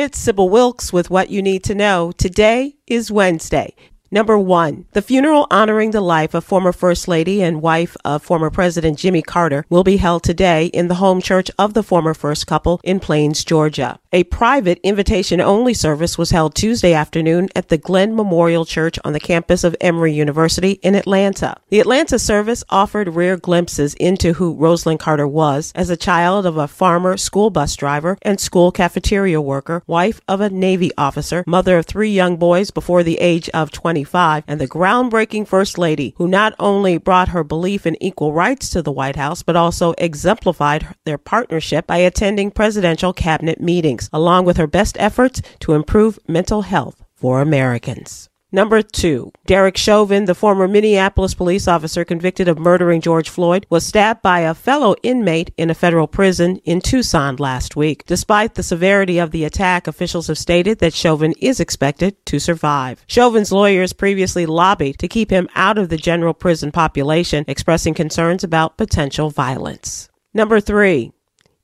It's Sybil Wilkes with what you need to know. Today is Wednesday. Number one, the funeral honoring the life of former First Lady and wife of former President Jimmy Carter will be held today in the home church of the former first couple in Plains, Georgia. A private invitation only service was held Tuesday afternoon at the Glenn Memorial Church on the campus of Emory University in Atlanta. The Atlanta service offered rare glimpses into who Rosalynn Carter was as a child of a farmer, school bus driver, and school cafeteria worker, wife of a Navy officer, mother of three young boys before the age of 25, and the groundbreaking First Lady who not only brought her belief in equal rights to the White House, but also exemplified their partnership by attending presidential cabinet meetings along with her best efforts to improve mental health for Americans. Number two, Derek Chauvin, the former Minneapolis police officer convicted of murdering George Floyd, was stabbed by a fellow inmate in a federal prison in Tucson last week. Despite the severity of the attack, officials have stated that Chauvin is expected to survive. Chauvin's lawyers previously lobbied to keep him out of the general prison population, expressing concerns about potential violence. Number three,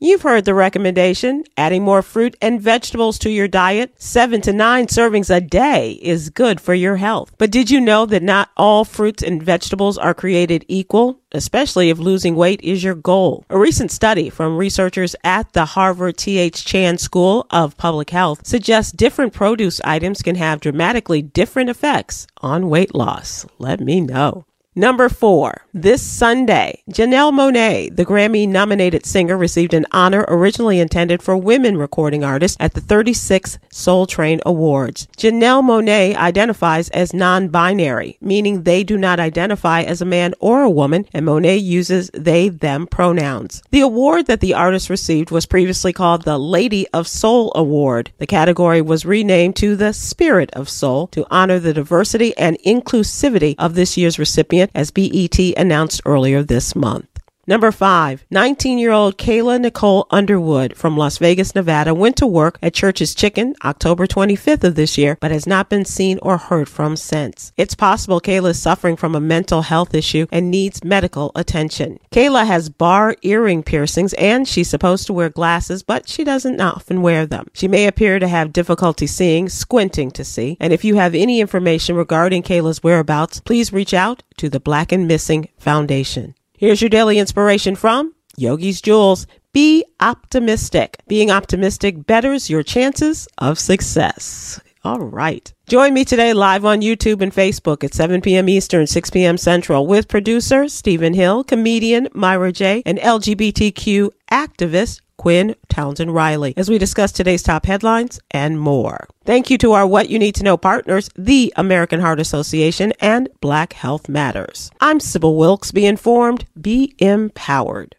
You've heard the recommendation. Adding more fruit and vegetables to your diet, seven to nine servings a day is good for your health. But did you know that not all fruits and vegetables are created equal? Especially if losing weight is your goal. A recent study from researchers at the Harvard T.H. Chan School of Public Health suggests different produce items can have dramatically different effects on weight loss. Let me know. Number four, this Sunday, Janelle Monáe, the Grammy nominated singer, received an honor originally intended for women recording artists at the 36th Soul Train Awards. Janelle Monáe identifies as non binary, meaning they do not identify as a man or a woman, and Monáe uses they them pronouns. The award that the artist received was previously called the Lady of Soul Award. The category was renamed to the Spirit of Soul to honor the diversity and inclusivity of this year's recipient as BET announced earlier this month. Number five, 19 year old Kayla Nicole Underwood from Las Vegas, Nevada went to work at Church's Chicken October 25th of this year, but has not been seen or heard from since. It's possible Kayla is suffering from a mental health issue and needs medical attention. Kayla has bar earring piercings and she's supposed to wear glasses, but she doesn't often wear them. She may appear to have difficulty seeing, squinting to see. And if you have any information regarding Kayla's whereabouts, please reach out to the Black and Missing Foundation. Here's your daily inspiration from Yogi's Jewels. Be optimistic. Being optimistic betters your chances of success. All right. Join me today live on YouTube and Facebook at 7 p.m. Eastern, 6 p.m. Central with producer Stephen Hill, comedian Myra J., and LGBTQ activist Quinn Townsend Riley as we discuss today's top headlines and more. Thank you to our What You Need to Know partners, the American Heart Association and Black Health Matters. I'm Sybil Wilkes. Be informed, be empowered.